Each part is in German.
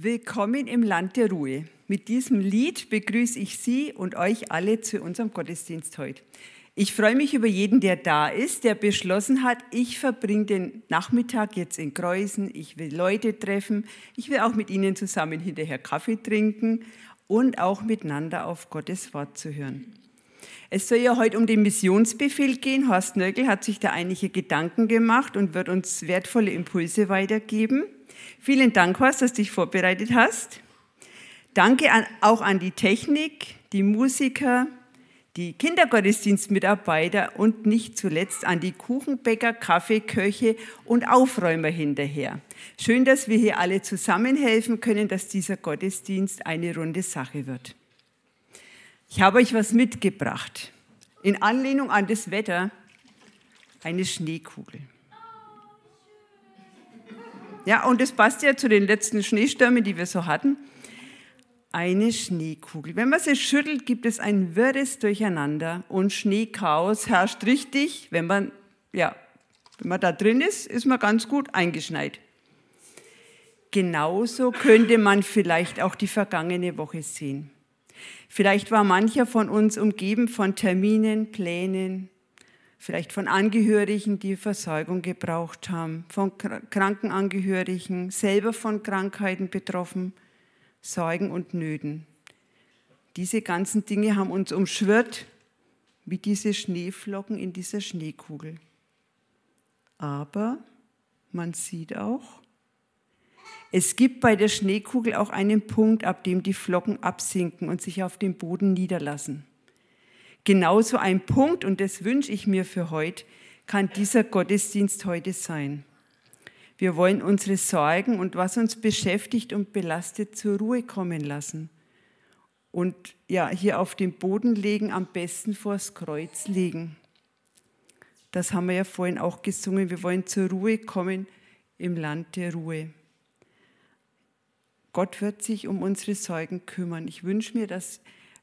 Willkommen im Land der Ruhe. Mit diesem Lied begrüße ich Sie und euch alle zu unserem Gottesdienst heute. Ich freue mich über jeden, der da ist, der beschlossen hat, ich verbringe den Nachmittag jetzt in Kreuzen, ich will Leute treffen, ich will auch mit ihnen zusammen hinterher Kaffee trinken und auch miteinander auf Gottes Wort zu hören. Es soll ja heute um den Missionsbefehl gehen. Horst Nöckel hat sich da einige Gedanken gemacht und wird uns wertvolle Impulse weitergeben. Vielen Dank, Horst, dass du dich vorbereitet hast. Danke an, auch an die Technik, die Musiker, die Kindergottesdienstmitarbeiter und nicht zuletzt an die Kuchenbäcker, Kaffeeköche und Aufräumer hinterher. Schön, dass wir hier alle zusammenhelfen können, dass dieser Gottesdienst eine runde Sache wird. Ich habe euch was mitgebracht. In Anlehnung an das Wetter eine Schneekugel. Ja, und das passt ja zu den letzten Schneestürmen, die wir so hatten. Eine Schneekugel. Wenn man sie schüttelt, gibt es ein wirres Durcheinander und Schneechaos herrscht richtig. Wenn man, ja, wenn man da drin ist, ist man ganz gut eingeschneit. Genauso könnte man vielleicht auch die vergangene Woche sehen. Vielleicht war mancher von uns umgeben von Terminen, Plänen, vielleicht von Angehörigen, die Versorgung gebraucht haben, von Krankenangehörigen, selber von Krankheiten betroffen, Sorgen und Nöten. Diese ganzen Dinge haben uns umschwirrt wie diese Schneeflocken in dieser Schneekugel. Aber man sieht auch, es gibt bei der Schneekugel auch einen Punkt, ab dem die Flocken absinken und sich auf dem Boden niederlassen. Genauso ein Punkt, und das wünsche ich mir für heute, kann dieser Gottesdienst heute sein. Wir wollen unsere Sorgen und was uns beschäftigt und belastet zur Ruhe kommen lassen. Und ja, hier auf den Boden legen, am besten vors Kreuz legen. Das haben wir ja vorhin auch gesungen. Wir wollen zur Ruhe kommen im Land der Ruhe. Gott wird sich um unsere Sorgen kümmern. Ich wünsche mir, dass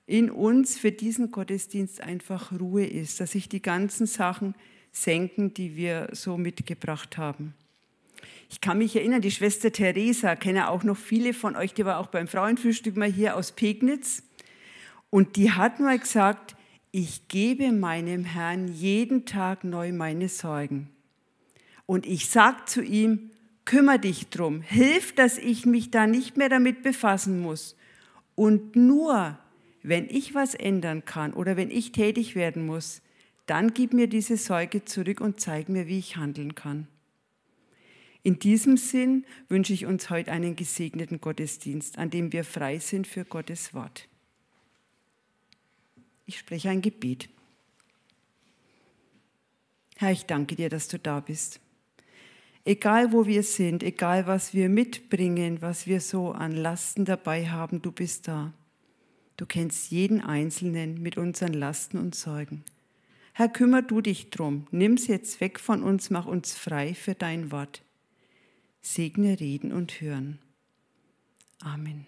in uns für diesen Gottesdienst einfach Ruhe ist, dass sich die ganzen Sachen senken, die wir so mitgebracht haben. Ich kann mich erinnern, die Schwester Theresa, kenne auch noch viele von euch, die war auch beim Frauenfrühstück mal hier aus Pegnitz. Und die hat mal gesagt, ich gebe meinem Herrn jeden Tag neu meine Sorgen. Und ich sage zu ihm, kümmere dich drum, hilf, dass ich mich da nicht mehr damit befassen muss. Und nur wenn ich was ändern kann oder wenn ich tätig werden muss, dann gib mir diese Sorge zurück und zeig mir, wie ich handeln kann. In diesem Sinn wünsche ich uns heute einen gesegneten Gottesdienst, an dem wir frei sind für Gottes Wort. Ich spreche ein Gebet. Herr, ich danke dir, dass du da bist. Egal wo wir sind, egal was wir mitbringen, was wir so an Lasten dabei haben, du bist da. Du kennst jeden Einzelnen mit unseren Lasten und Sorgen. Herr, kümmer du dich drum. Nimm's jetzt weg von uns, mach uns frei für dein Wort. Segne Reden und Hören. Amen.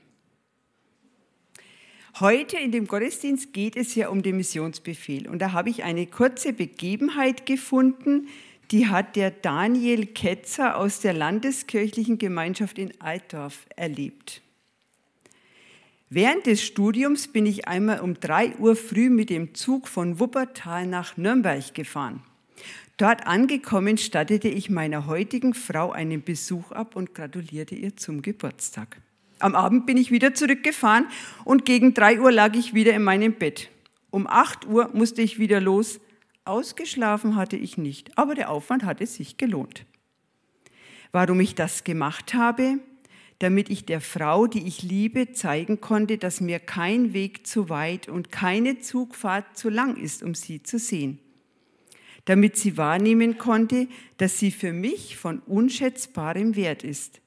Heute in dem Gottesdienst geht es ja um den Missionsbefehl. Und da habe ich eine kurze Begebenheit gefunden, die hat der Daniel Ketzer aus der Landeskirchlichen Gemeinschaft in Altdorf erlebt. Während des Studiums bin ich einmal um drei Uhr früh mit dem Zug von Wuppertal nach Nürnberg gefahren. Dort angekommen stattete ich meiner heutigen Frau einen Besuch ab und gratulierte ihr zum Geburtstag. Am Abend bin ich wieder zurückgefahren und gegen drei Uhr lag ich wieder in meinem Bett. Um acht Uhr musste ich wieder los. Ausgeschlafen hatte ich nicht, aber der Aufwand hatte sich gelohnt. Warum ich das gemacht habe? Damit ich der Frau, die ich liebe, zeigen konnte, dass mir kein Weg zu weit und keine Zugfahrt zu lang ist, um sie zu sehen. Damit sie wahrnehmen konnte, dass sie für mich von unschätzbarem Wert ist.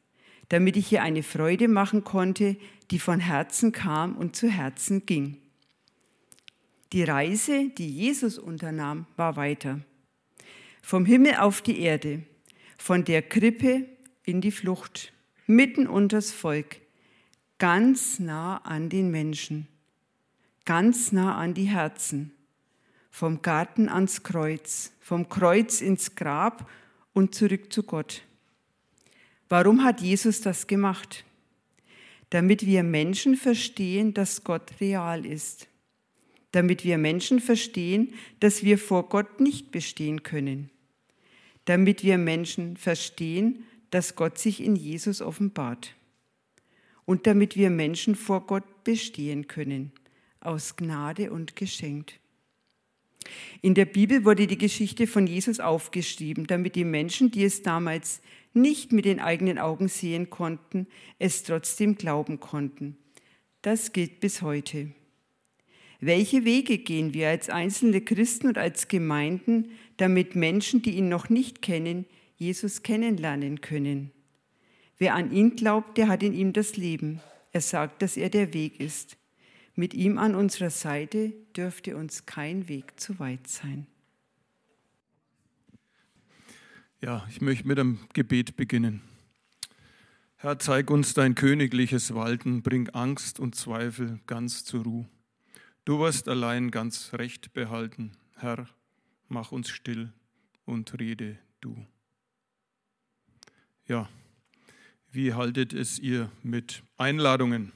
Damit ich ihr eine Freude machen konnte, die von Herzen kam und zu Herzen ging. Die Reise, die Jesus unternahm, war weiter. Vom Himmel auf die Erde, von der Krippe in die Flucht mitten unters Volk, ganz nah an den Menschen, ganz nah an die Herzen, vom Garten ans Kreuz, vom Kreuz ins Grab und zurück zu Gott. Warum hat Jesus das gemacht? damit wir Menschen verstehen, dass Gott real ist, damit wir Menschen verstehen, dass wir vor Gott nicht bestehen können, damit wir Menschen verstehen, dass Gott sich in Jesus offenbart und damit wir Menschen vor Gott bestehen können, aus Gnade und geschenkt. In der Bibel wurde die Geschichte von Jesus aufgeschrieben, damit die Menschen, die es damals nicht mit den eigenen Augen sehen konnten, es trotzdem glauben konnten. Das gilt bis heute. Welche Wege gehen wir als einzelne Christen und als Gemeinden, damit Menschen, die ihn noch nicht kennen, Jesus kennenlernen können? Wer an ihn glaubt, der hat in ihm das Leben. Er sagt, dass er der Weg ist. Mit ihm an unserer Seite dürfte uns kein Weg zu weit sein. Ja, ich möchte mit einem Gebet beginnen. Herr, zeig uns dein königliches Walten, bring Angst und Zweifel ganz zur Ruhe. Du wirst allein ganz Recht behalten. Herr, mach uns still und rede du. Ja, wie haltet es ihr mit Einladungen?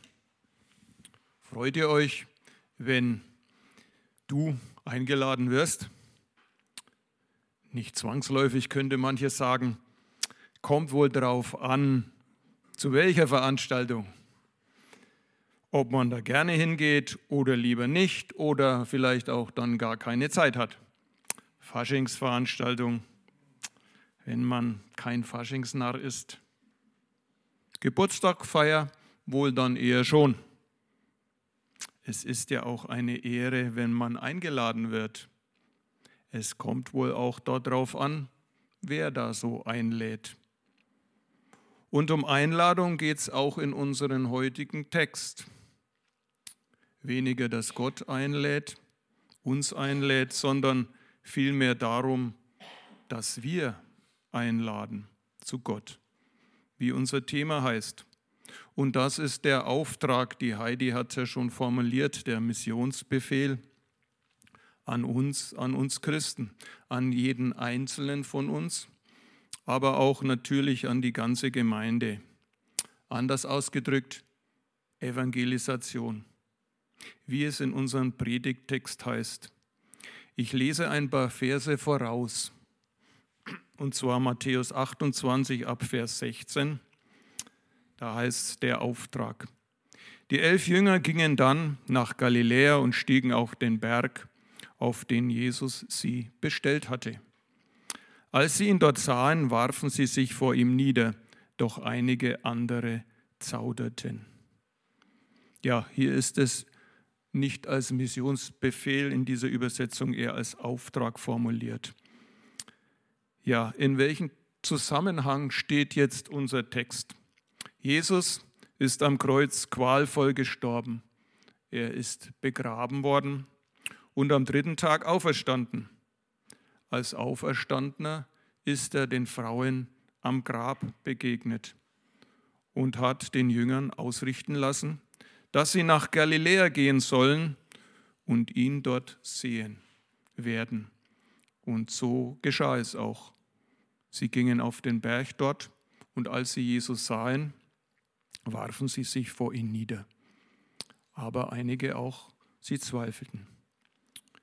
Freut ihr euch, wenn du eingeladen wirst? Nicht zwangsläufig könnte manches sagen, kommt wohl darauf an, zu welcher Veranstaltung. Ob man da gerne hingeht oder lieber nicht oder vielleicht auch dann gar keine Zeit hat. Faschingsveranstaltung, wenn man kein Faschingsnarr ist. Geburtstagfeier wohl dann eher schon. Es ist ja auch eine Ehre, wenn man eingeladen wird. Es kommt wohl auch darauf an, wer da so einlädt. Und um Einladung geht es auch in unseren heutigen Text. Weniger, dass Gott einlädt, uns einlädt, sondern vielmehr darum, dass wir einladen zu Gott, wie unser Thema heißt. Und das ist der Auftrag, die Heidi hat ja schon formuliert, der Missionsbefehl an uns, an uns Christen, an jeden Einzelnen von uns, aber auch natürlich an die ganze Gemeinde. Anders ausgedrückt, Evangelisation, wie es in unserem Predigttext heißt. Ich lese ein paar Verse voraus, und zwar Matthäus 28 ab Vers 16. Da heißt der Auftrag. Die elf Jünger gingen dann nach Galiläa und stiegen auf den Berg, auf den Jesus sie bestellt hatte. Als sie ihn dort sahen, warfen sie sich vor ihm nieder, doch einige andere zauderten. Ja, hier ist es nicht als Missionsbefehl in dieser Übersetzung, eher als Auftrag formuliert. Ja, in welchem Zusammenhang steht jetzt unser Text? Jesus ist am Kreuz qualvoll gestorben. Er ist begraben worden und am dritten Tag auferstanden. Als Auferstandener ist er den Frauen am Grab begegnet und hat den Jüngern ausrichten lassen, dass sie nach Galiläa gehen sollen und ihn dort sehen werden. Und so geschah es auch. Sie gingen auf den Berg dort und als sie Jesus sahen, warfen sie sich vor ihn nieder. Aber einige auch, sie zweifelten.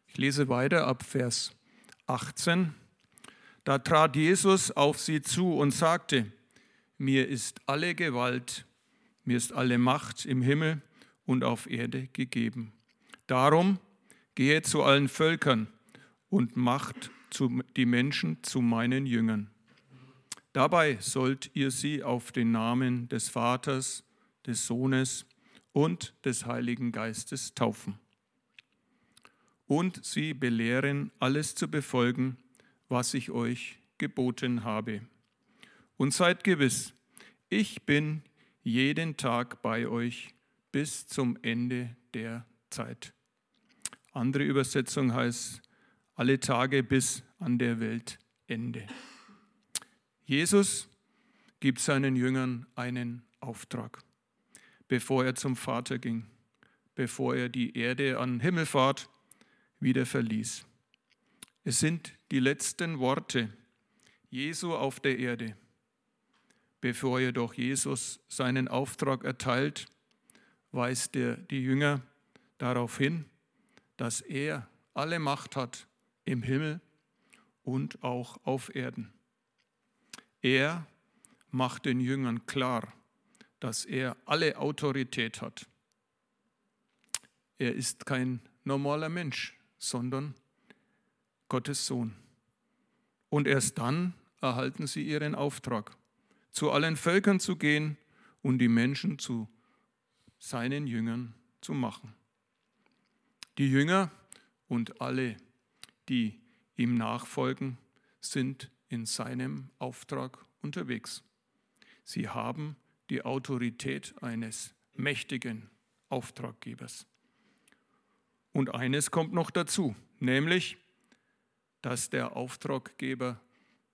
Ich lese weiter ab Vers 18. Da trat Jesus auf sie zu und sagte, mir ist alle Gewalt, mir ist alle Macht im Himmel und auf Erde gegeben. Darum gehe zu allen Völkern und macht die Menschen zu meinen Jüngern Dabei sollt ihr sie auf den Namen des Vaters, des Sohnes und des Heiligen Geistes taufen. Und sie belehren, alles zu befolgen, was ich euch geboten habe. Und seid gewiss, ich bin jeden Tag bei euch bis zum Ende der Zeit. Andere Übersetzung heißt, alle Tage bis an der Weltende. Jesus gibt seinen Jüngern einen Auftrag, bevor er zum Vater ging, bevor er die Erde an Himmelfahrt wieder verließ. Es sind die letzten Worte Jesu auf der Erde. Bevor jedoch Jesus seinen Auftrag erteilt, weist er die Jünger darauf hin, dass er alle Macht hat im Himmel und auch auf Erden. Er macht den Jüngern klar, dass er alle Autorität hat. Er ist kein normaler Mensch, sondern Gottes Sohn. Und erst dann erhalten sie ihren Auftrag, zu allen Völkern zu gehen und die Menschen zu seinen Jüngern zu machen. Die Jünger und alle, die ihm nachfolgen, sind in seinem Auftrag unterwegs. Sie haben die Autorität eines mächtigen Auftraggebers. Und eines kommt noch dazu, nämlich, dass der Auftraggeber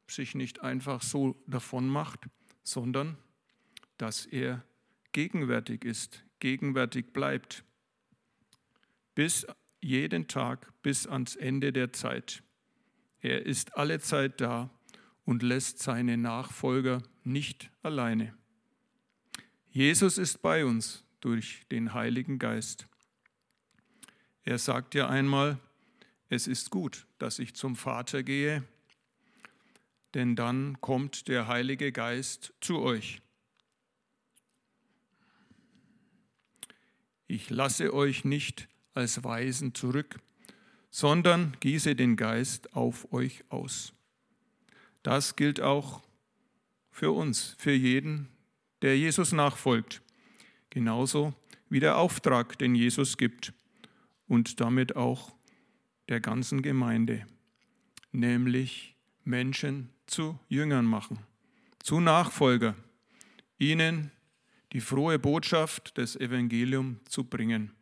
sich nicht einfach so davon macht, sondern dass er gegenwärtig ist, gegenwärtig bleibt, bis jeden Tag, bis ans Ende der Zeit. Er ist alle Zeit da und lässt seine Nachfolger nicht alleine. Jesus ist bei uns durch den Heiligen Geist. Er sagt ja einmal, es ist gut, dass ich zum Vater gehe, denn dann kommt der Heilige Geist zu euch. Ich lasse euch nicht als Weisen zurück, sondern gieße den Geist auf euch aus. Das gilt auch für uns, für jeden, der Jesus nachfolgt, genauso wie der Auftrag, den Jesus gibt und damit auch der ganzen Gemeinde, nämlich Menschen zu Jüngern machen, zu Nachfolger, ihnen die frohe Botschaft des Evangeliums zu bringen,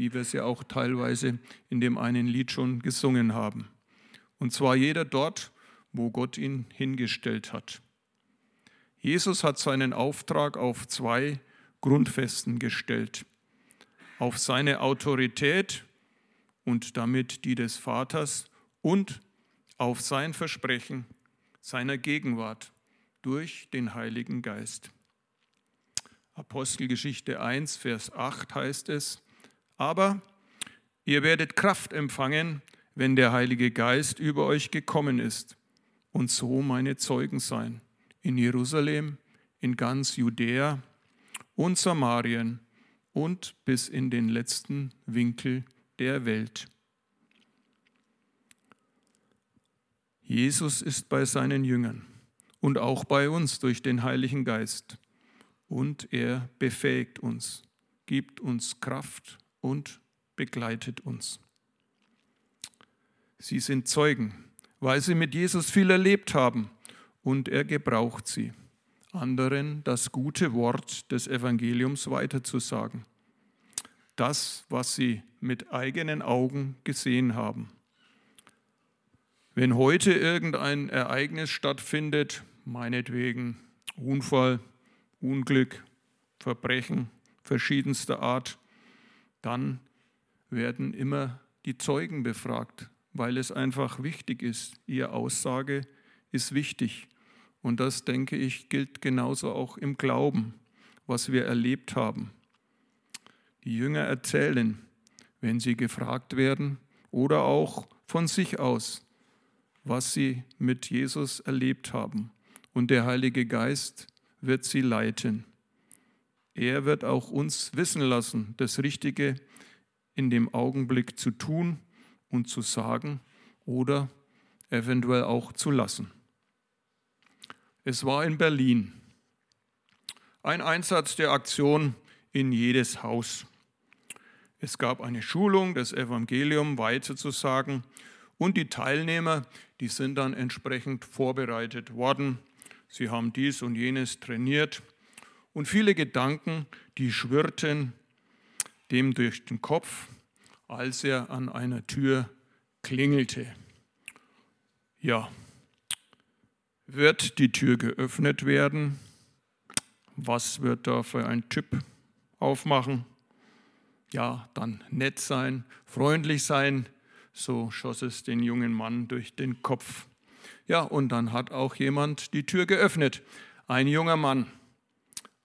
wie wir ja auch teilweise in dem einen Lied schon gesungen haben. Und zwar jeder dort, wo Gott ihn hingestellt hat. Jesus hat seinen Auftrag auf zwei Grundfesten gestellt. Auf seine Autorität und damit die des Vaters und auf sein Versprechen seiner Gegenwart durch den Heiligen Geist. Apostelgeschichte 1, Vers 8 heißt es, aber ihr werdet Kraft empfangen, wenn der Heilige Geist über euch gekommen ist und so meine Zeugen sein in Jerusalem, in ganz Judäa und Samarien und bis in den letzten Winkel der Welt. Jesus ist bei seinen Jüngern und auch bei uns durch den Heiligen Geist. Und er befähigt uns, gibt uns Kraft und begleitet uns. Sie sind Zeugen, weil sie mit Jesus viel erlebt haben und er gebraucht sie, anderen das gute Wort des Evangeliums weiterzusagen das, was sie mit eigenen Augen gesehen haben. Wenn heute irgendein Ereignis stattfindet, meinetwegen Unfall, Unglück, Verbrechen verschiedenster Art, dann werden immer die Zeugen befragt, weil es einfach wichtig ist. Ihre Aussage ist wichtig. Und das, denke ich, gilt genauso auch im Glauben, was wir erlebt haben. Die Jünger erzählen, wenn sie gefragt werden oder auch von sich aus, was sie mit Jesus erlebt haben. Und der Heilige Geist wird sie leiten. Er wird auch uns wissen lassen, das Richtige in dem Augenblick zu tun und zu sagen oder eventuell auch zu lassen. Es war in Berlin ein Einsatz der Aktion in jedes Haus. Es gab eine Schulung, das Evangelium weiterzusagen und die Teilnehmer, die sind dann entsprechend vorbereitet worden. Sie haben dies und jenes trainiert und viele Gedanken, die schwirrten dem durch den Kopf, als er an einer Tür klingelte. Ja, wird die Tür geöffnet werden? Was wird da für ein Typ aufmachen? ja, dann nett sein, freundlich sein. So schoss es den jungen Mann durch den Kopf. Ja, und dann hat auch jemand die Tür geöffnet. Ein junger Mann,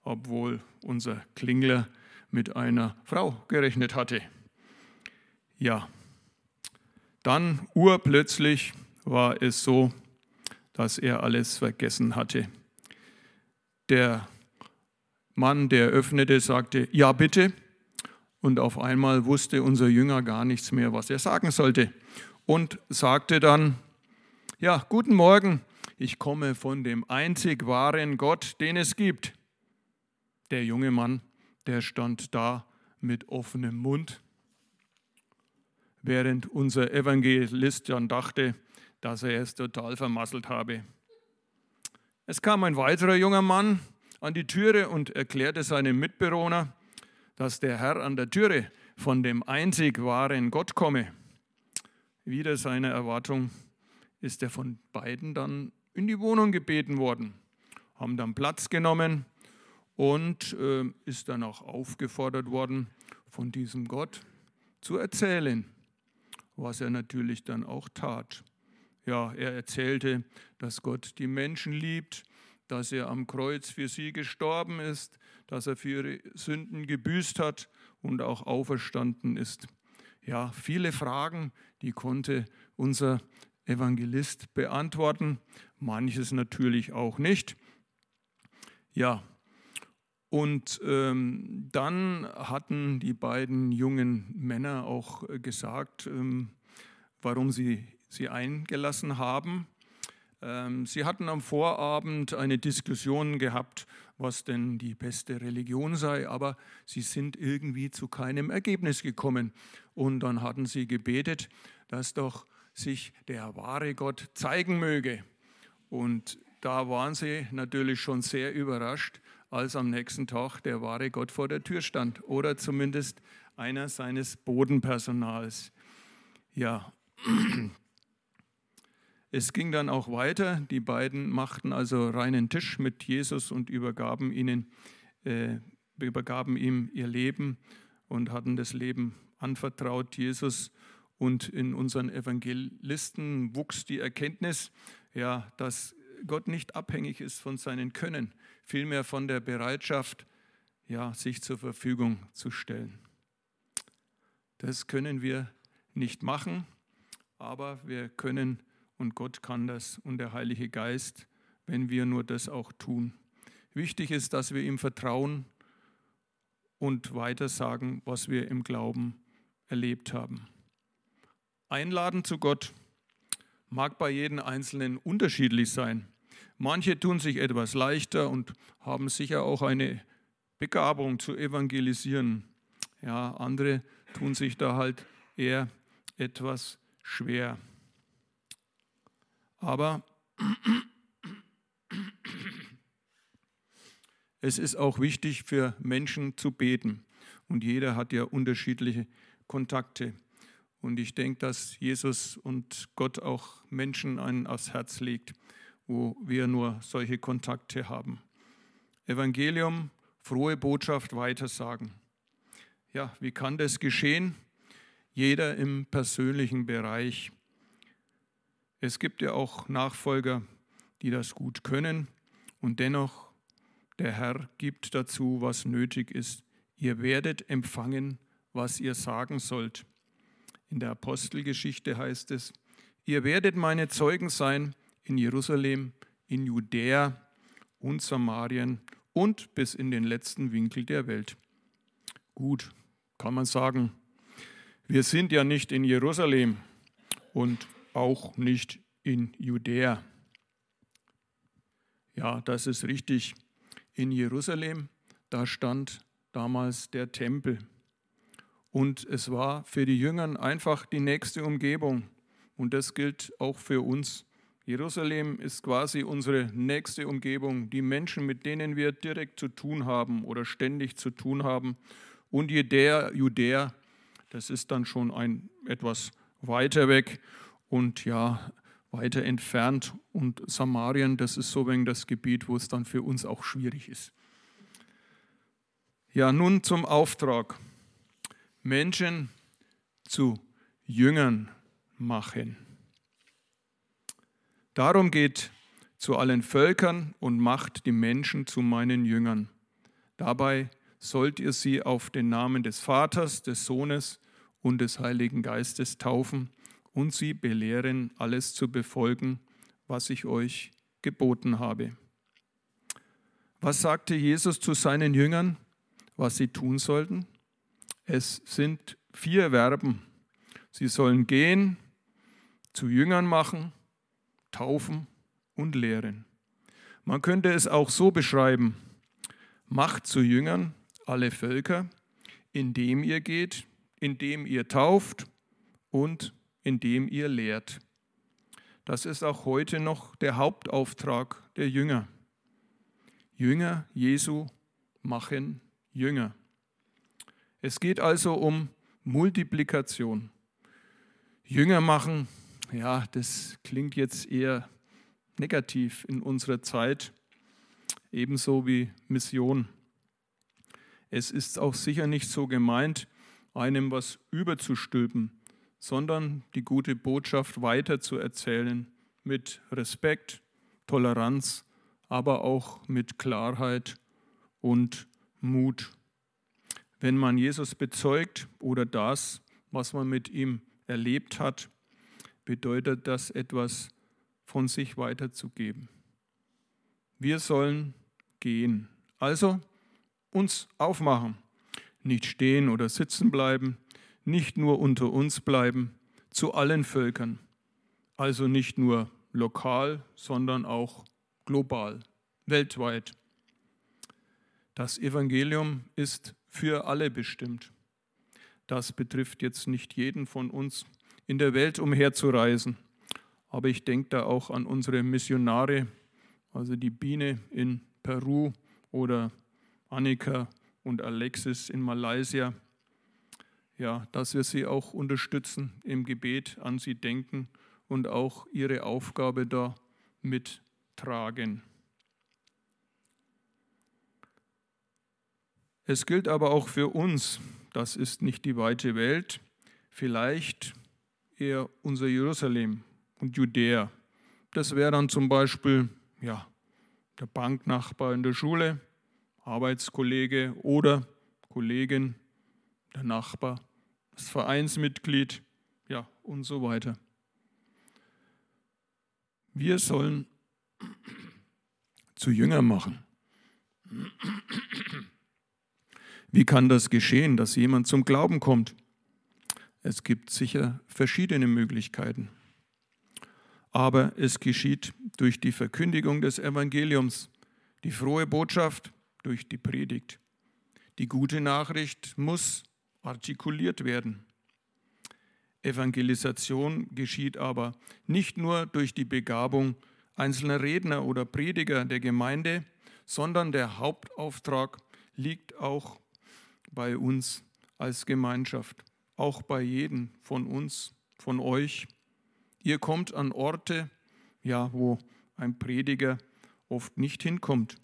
obwohl unser Klingler mit einer Frau gerechnet hatte. Ja, dann urplötzlich war es so, dass er alles vergessen hatte. Der Mann, der öffnete, sagte, ja bitte. Und auf einmal wusste unser Jünger gar nichts mehr, was er sagen sollte. Und sagte dann, ja, guten Morgen, ich komme von dem einzig wahren Gott, den es gibt. Der junge Mann, der stand da mit offenem Mund, während unser Evangelist dann dachte, dass er es total vermasselt habe. Es kam ein weiterer junger Mann an die Türe und erklärte seinem Mitbewohner, dass der Herr an der Türe von dem einzig wahren Gott komme. Wieder seiner Erwartung ist er von beiden dann in die Wohnung gebeten worden, haben dann Platz genommen und äh, ist dann auch aufgefordert worden, von diesem Gott zu erzählen, was er natürlich dann auch tat. Ja, er erzählte, dass Gott die Menschen liebt, dass er am Kreuz für sie gestorben ist, dass er für ihre Sünden gebüßt hat und auch auferstanden ist. Ja, viele Fragen, die konnte unser Evangelist beantworten, manches natürlich auch nicht. Ja, und ähm, dann hatten die beiden jungen Männer auch gesagt, ähm, warum sie sie eingelassen haben. Ähm, sie hatten am Vorabend eine Diskussion gehabt, was denn die beste Religion sei, aber sie sind irgendwie zu keinem Ergebnis gekommen. Und dann hatten sie gebetet, dass doch sich der wahre Gott zeigen möge. Und da waren sie natürlich schon sehr überrascht, als am nächsten Tag der wahre Gott vor der Tür stand oder zumindest einer seines Bodenpersonals. Ja, es ging dann auch weiter. Die beiden machten also reinen Tisch mit Jesus und übergaben, ihnen, äh, übergaben ihm ihr Leben und hatten das Leben anvertraut Jesus. Und in unseren Evangelisten wuchs die Erkenntnis, ja, dass Gott nicht abhängig ist von seinen Können, vielmehr von der Bereitschaft, ja, sich zur Verfügung zu stellen. Das können wir nicht machen, aber wir können und Gott kann das und der Heilige Geist, wenn wir nur das auch tun. Wichtig ist, dass wir ihm vertrauen und weiter sagen, was wir im Glauben erlebt haben. Einladen zu Gott mag bei jedem Einzelnen unterschiedlich sein. Manche tun sich etwas leichter und haben sicher auch eine Begabung zu evangelisieren. Ja, andere tun sich da halt eher etwas schwer. Aber es ist auch wichtig für Menschen zu beten. Und jeder hat ja unterschiedliche Kontakte. Und ich denke, dass Jesus und Gott auch Menschen einen aufs Herz legt, wo wir nur solche Kontakte haben. Evangelium, frohe Botschaft weitersagen. Ja, wie kann das geschehen? Jeder im persönlichen Bereich. Es gibt ja auch Nachfolger, die das gut können und dennoch der Herr gibt dazu, was nötig ist. Ihr werdet empfangen, was ihr sagen sollt. In der Apostelgeschichte heißt es, ihr werdet meine Zeugen sein in Jerusalem, in Judäa und Samarien und bis in den letzten Winkel der Welt. Gut, kann man sagen, wir sind ja nicht in Jerusalem und auch nicht in Judäa. Ja, das ist richtig. In Jerusalem, da stand damals der Tempel. Und es war für die Jüngern einfach die nächste Umgebung. Und das gilt auch für uns. Jerusalem ist quasi unsere nächste Umgebung, die Menschen, mit denen wir direkt zu tun haben oder ständig zu tun haben. Und Judäa, Judäa das ist dann schon ein etwas weiter weg und ja, weiter entfernt. Und Samarien, das ist so wegen das Gebiet, wo es dann für uns auch schwierig ist. Ja, nun zum Auftrag. Menschen zu Jüngern machen. Darum geht zu allen Völkern und macht die Menschen zu meinen Jüngern. Dabei sollt ihr sie auf den Namen des Vaters, des Sohnes und des Heiligen Geistes taufen und sie belehren, alles zu befolgen, was ich euch geboten habe. Was sagte Jesus zu seinen Jüngern, was sie tun sollten? Es sind vier Verben. Sie sollen gehen, zu Jüngern machen, taufen und lehren. Man könnte es auch so beschreiben, macht zu Jüngern alle Völker, indem ihr geht, indem ihr tauft und indem ihr lehrt. Das ist auch heute noch der Hauptauftrag der Jünger. Jünger Jesu machen Jünger. Es geht also um Multiplikation. Jünger machen, ja, das klingt jetzt eher negativ in unserer Zeit, ebenso wie Mission. Es ist auch sicher nicht so gemeint, einem was überzustülpen, sondern die gute Botschaft weiterzuerzählen mit Respekt, Toleranz, aber auch mit Klarheit und Mut. Wenn man Jesus bezeugt oder das, was man mit ihm erlebt hat, bedeutet das etwas von sich weiterzugeben. Wir sollen gehen. Also uns aufmachen, nicht stehen oder sitzen bleiben, nicht nur unter uns bleiben, zu allen Völkern. Also nicht nur lokal, sondern auch global, weltweit. Das Evangelium ist für alle bestimmt. Das betrifft jetzt nicht jeden von uns, in der Welt umherzureisen. Aber ich denke da auch an unsere Missionare, also die Biene in Peru oder Annika und Alexis in Malaysia. Ja, dass wir sie auch unterstützen, im Gebet an sie denken und auch ihre Aufgabe da mittragen. Es gilt aber auch für uns, das ist nicht die weite Welt, vielleicht eher unser Jerusalem und Judäa. Das wäre dann zum Beispiel ja, der Banknachbar in der Schule, Arbeitskollege oder Kollegin, der Nachbar, das Vereinsmitglied, ja und so weiter. Wir sollen zu Jünger machen. Wie kann das geschehen, dass jemand zum Glauben kommt? Es gibt sicher verschiedene Möglichkeiten. Aber es geschieht durch die Verkündigung des Evangeliums, die frohe Botschaft durch die Predigt. Die gute Nachricht muss artikuliert werden. Evangelisation geschieht aber nicht nur durch die Begabung einzelner Redner oder Prediger der Gemeinde, sondern der Hauptauftrag liegt auch bei uns als Gemeinschaft, auch bei jedem von uns, von euch. Ihr kommt an Orte, ja, wo ein Prediger oft nicht hinkommt.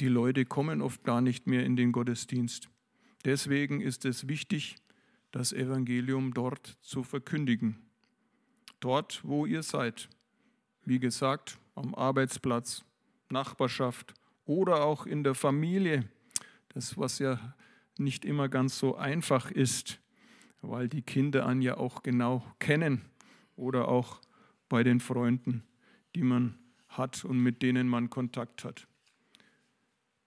Die Leute kommen oft gar nicht mehr in den Gottesdienst. Deswegen ist es wichtig, das Evangelium dort zu verkündigen. Dort, wo ihr seid. Wie gesagt, am Arbeitsplatz, Nachbarschaft oder auch in der Familie. Das, was ja nicht immer ganz so einfach ist, weil die Kinder einen ja auch genau kennen oder auch bei den Freunden, die man hat und mit denen man Kontakt hat.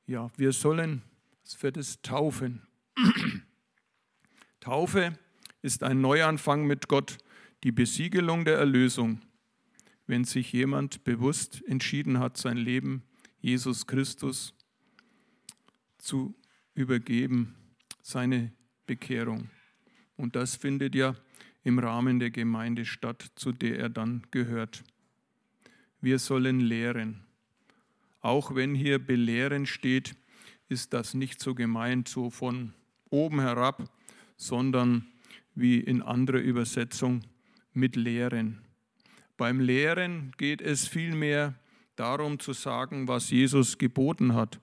Ja, wir sollen, es wird es taufen. Taufe ist ein Neuanfang mit Gott, die Besiegelung der Erlösung. Wenn sich jemand bewusst entschieden hat, sein Leben Jesus Christus zu übergeben, seine Bekehrung. Und das findet ja im Rahmen der Gemeinde statt, zu der er dann gehört. Wir sollen lehren. Auch wenn hier belehren steht, ist das nicht so gemeint, so von oben herab, sondern wie in anderer Übersetzung mit Lehren. Beim Lehren geht es vielmehr darum zu sagen, was Jesus geboten hat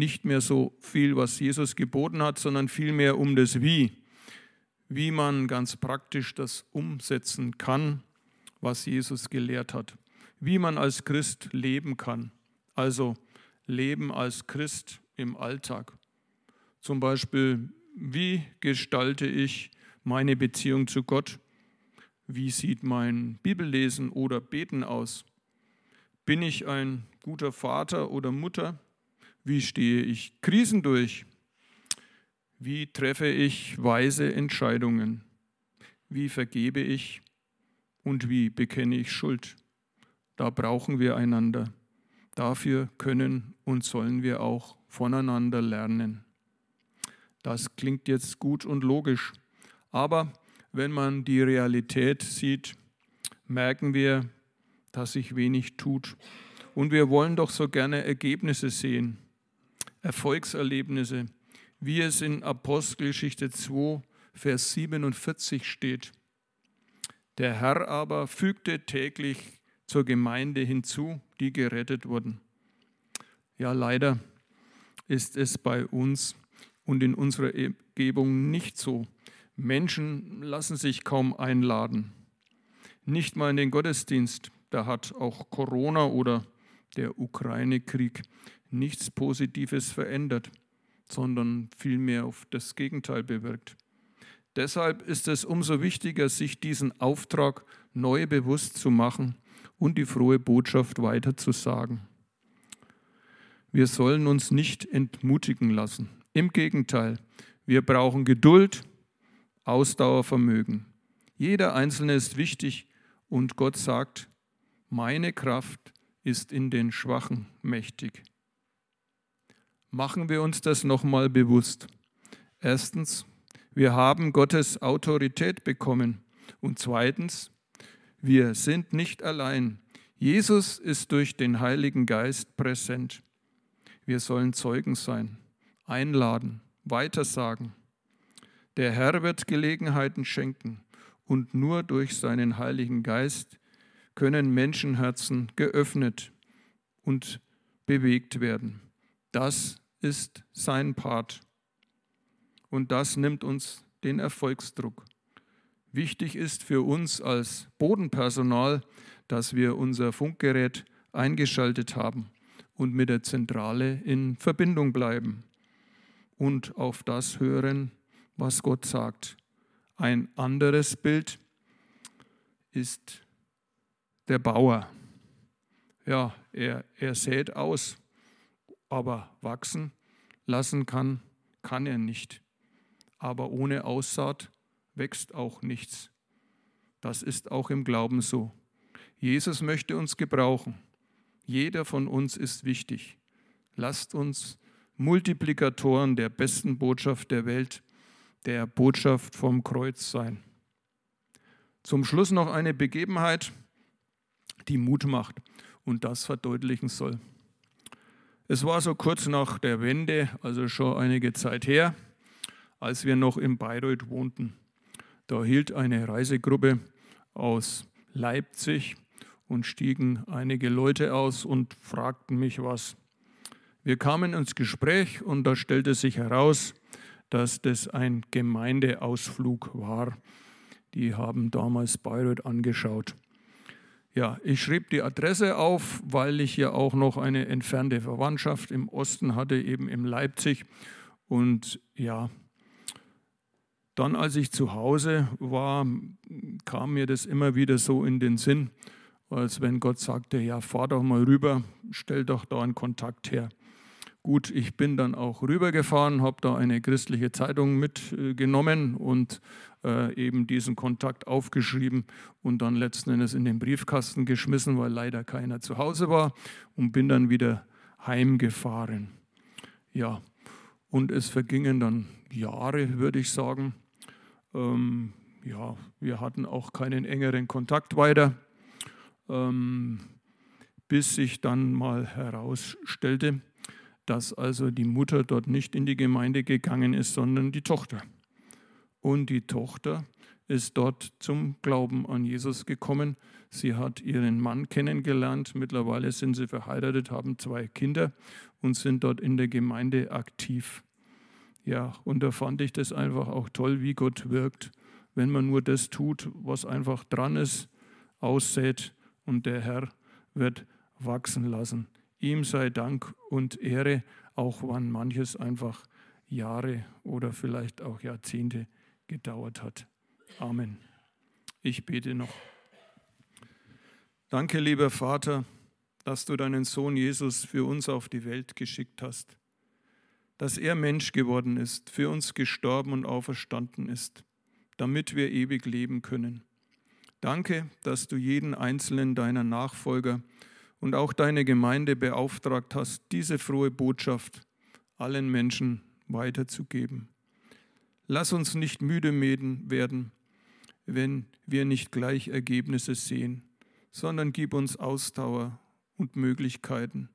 nicht mehr so viel, was Jesus geboten hat, sondern vielmehr um das Wie. Wie man ganz praktisch das umsetzen kann, was Jesus gelehrt hat. Wie man als Christ leben kann. Also leben als Christ im Alltag. Zum Beispiel, wie gestalte ich meine Beziehung zu Gott? Wie sieht mein Bibellesen oder Beten aus? Bin ich ein guter Vater oder Mutter? Wie stehe ich Krisen durch? Wie treffe ich weise Entscheidungen? Wie vergebe ich und wie bekenne ich Schuld? Da brauchen wir einander. Dafür können und sollen wir auch voneinander lernen. Das klingt jetzt gut und logisch, aber wenn man die Realität sieht, merken wir, dass sich wenig tut. Und wir wollen doch so gerne Ergebnisse sehen, Erfolgserlebnisse, wie es in Apostelgeschichte 2, Vers 47 steht. Der Herr aber fügte täglich zur Gemeinde hinzu, die gerettet wurden. Ja, leider ist es bei uns und in unserer Umgebung nicht so. Menschen lassen sich kaum einladen. Nicht mal in den Gottesdienst. Da hat auch Corona oder der Ukraine-Krieg nichts Positives verändert, sondern vielmehr auf das Gegenteil bewirkt. Deshalb ist es umso wichtiger, sich diesen Auftrag neu bewusst zu machen und die frohe Botschaft weiterzusagen. Wir sollen uns nicht entmutigen lassen. Im Gegenteil, wir brauchen Geduld, Ausdauervermögen. Jeder Einzelne ist wichtig und Gott sagt, meine Kraft ist in den Schwachen mächtig. Machen wir uns das nochmal bewusst. Erstens, wir haben Gottes Autorität bekommen. Und zweitens, wir sind nicht allein. Jesus ist durch den Heiligen Geist präsent. Wir sollen Zeugen sein, einladen, weitersagen. Der Herr wird Gelegenheiten schenken und nur durch seinen Heiligen Geist können Menschenherzen geöffnet und bewegt werden. Das ist sein Part. Und das nimmt uns den Erfolgsdruck. Wichtig ist für uns als Bodenpersonal, dass wir unser Funkgerät eingeschaltet haben und mit der Zentrale in Verbindung bleiben und auf das hören, was Gott sagt. Ein anderes Bild ist der Bauer. Ja, er, er sät aus, aber wachsen lassen kann, kann er nicht. Aber ohne Aussaat wächst auch nichts. Das ist auch im Glauben so. Jesus möchte uns gebrauchen. Jeder von uns ist wichtig. Lasst uns Multiplikatoren der besten Botschaft der Welt, der Botschaft vom Kreuz sein. Zum Schluss noch eine Begebenheit, die Mut macht und das verdeutlichen soll. Es war so kurz nach der Wende, also schon einige Zeit her, als wir noch in Bayreuth wohnten. Da hielt eine Reisegruppe aus Leipzig und stiegen einige Leute aus und fragten mich was. Wir kamen ins Gespräch und da stellte sich heraus, dass das ein Gemeindeausflug war. Die haben damals Bayreuth angeschaut. Ja, ich schrieb die Adresse auf, weil ich ja auch noch eine entfernte Verwandtschaft im Osten hatte, eben in Leipzig. Und ja, dann, als ich zu Hause war, kam mir das immer wieder so in den Sinn, als wenn Gott sagte, ja, fahr doch mal rüber, stell doch da einen Kontakt her. Gut, ich bin dann auch rübergefahren, habe da eine christliche Zeitung mitgenommen und äh, eben diesen Kontakt aufgeschrieben und dann letzten Endes in den Briefkasten geschmissen, weil leider keiner zu Hause war und bin dann wieder heimgefahren. Ja, und es vergingen dann Jahre, würde ich sagen. Ähm, ja, wir hatten auch keinen engeren Kontakt weiter, ähm, bis sich dann mal herausstellte, dass also die Mutter dort nicht in die Gemeinde gegangen ist, sondern die Tochter. Und die Tochter ist dort zum Glauben an Jesus gekommen. Sie hat ihren Mann kennengelernt. Mittlerweile sind sie verheiratet, haben zwei Kinder und sind dort in der Gemeinde aktiv. Ja, und da fand ich das einfach auch toll, wie Gott wirkt, wenn man nur das tut, was einfach dran ist, aussät und der Herr wird wachsen lassen. Ihm sei Dank und Ehre auch wann manches einfach Jahre oder vielleicht auch Jahrzehnte gedauert hat. Amen. Ich bete noch. Danke, lieber Vater, dass du deinen Sohn Jesus für uns auf die Welt geschickt hast, dass er Mensch geworden ist, für uns gestorben und auferstanden ist, damit wir ewig leben können. Danke, dass du jeden einzelnen deiner Nachfolger und auch deine Gemeinde beauftragt hast, diese frohe Botschaft allen Menschen weiterzugeben. Lass uns nicht müde werden, wenn wir nicht gleich Ergebnisse sehen, sondern gib uns Ausdauer und Möglichkeiten,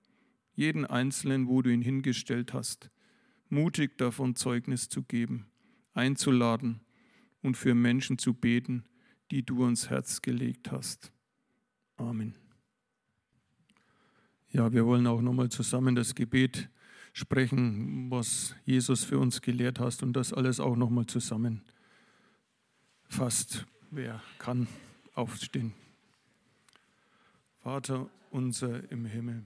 jeden Einzelnen, wo du ihn hingestellt hast, mutig davon Zeugnis zu geben, einzuladen und für Menschen zu beten, die du ans Herz gelegt hast. Amen. Ja, wir wollen auch nochmal zusammen das Gebet sprechen, was Jesus für uns gelehrt hast und das alles auch nochmal zusammen fasst. Wer kann aufstehen? Vater unser im Himmel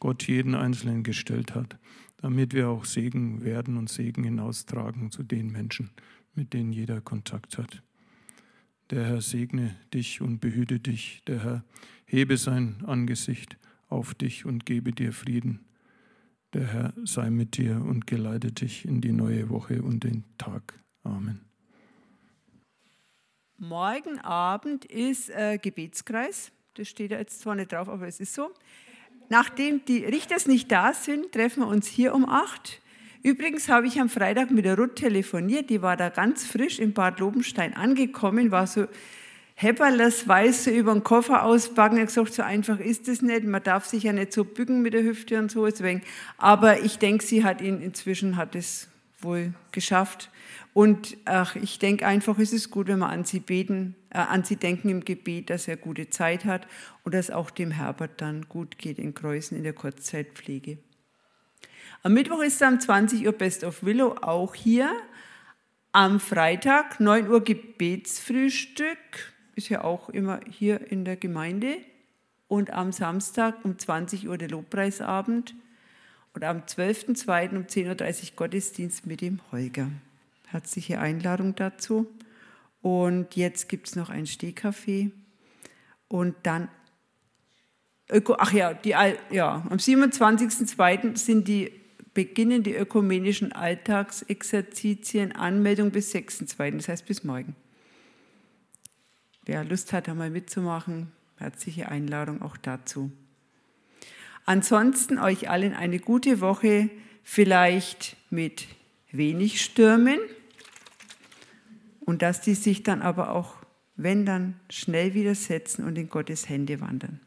Gott jeden Einzelnen gestellt hat, damit wir auch Segen werden und Segen hinaustragen zu den Menschen, mit denen jeder Kontakt hat. Der Herr segne dich und behüte dich. Der Herr hebe sein Angesicht auf dich und gebe dir Frieden. Der Herr sei mit dir und geleite dich in die neue Woche und den Tag. Amen. Morgen Abend ist äh, Gebetskreis. Das steht da jetzt zwar nicht drauf, aber es ist so. Nachdem die Richters nicht da sind, treffen wir uns hier um acht. Übrigens habe ich am Freitag mit der Ruth telefoniert, die war da ganz frisch in Bad Lobenstein angekommen, war so Hepperles Weiße über den Koffer ausbacken. Er hat gesagt, so einfach ist es nicht. Man darf sich ja nicht so bücken mit der Hüfte und so. Deswegen. Aber ich denke, sie hat ihn inzwischen hat es wohl geschafft. Und ach, ich denke einfach, es ist gut, wenn wir an sie beten, an sie denken im Gebet, dass er gute Zeit hat und dass auch dem Herbert dann gut geht in Kreuzen in der Kurzzeitpflege. Am Mittwoch ist am 20 Uhr Best of Willow auch hier. Am Freitag 9 Uhr Gebetsfrühstück, ist ja auch immer hier in der Gemeinde. Und am Samstag um 20 Uhr der Lobpreisabend. Und am 12.02. um 10.30 Uhr Gottesdienst mit dem Holger. Herzliche Einladung dazu. Und jetzt gibt es noch ein Stehkaffee. Und dann, Öko, ach ja, die, ja am 27.02. sind die beginnen die ökumenischen Alltagsexerzitien, Anmeldung bis 6.2., das heißt bis morgen. Wer Lust hat, einmal mitzumachen, herzliche Einladung auch dazu. Ansonsten euch allen eine gute Woche, vielleicht mit wenig Stürmen und dass die sich dann aber auch, wenn dann, schnell wieder setzen und in Gottes Hände wandern.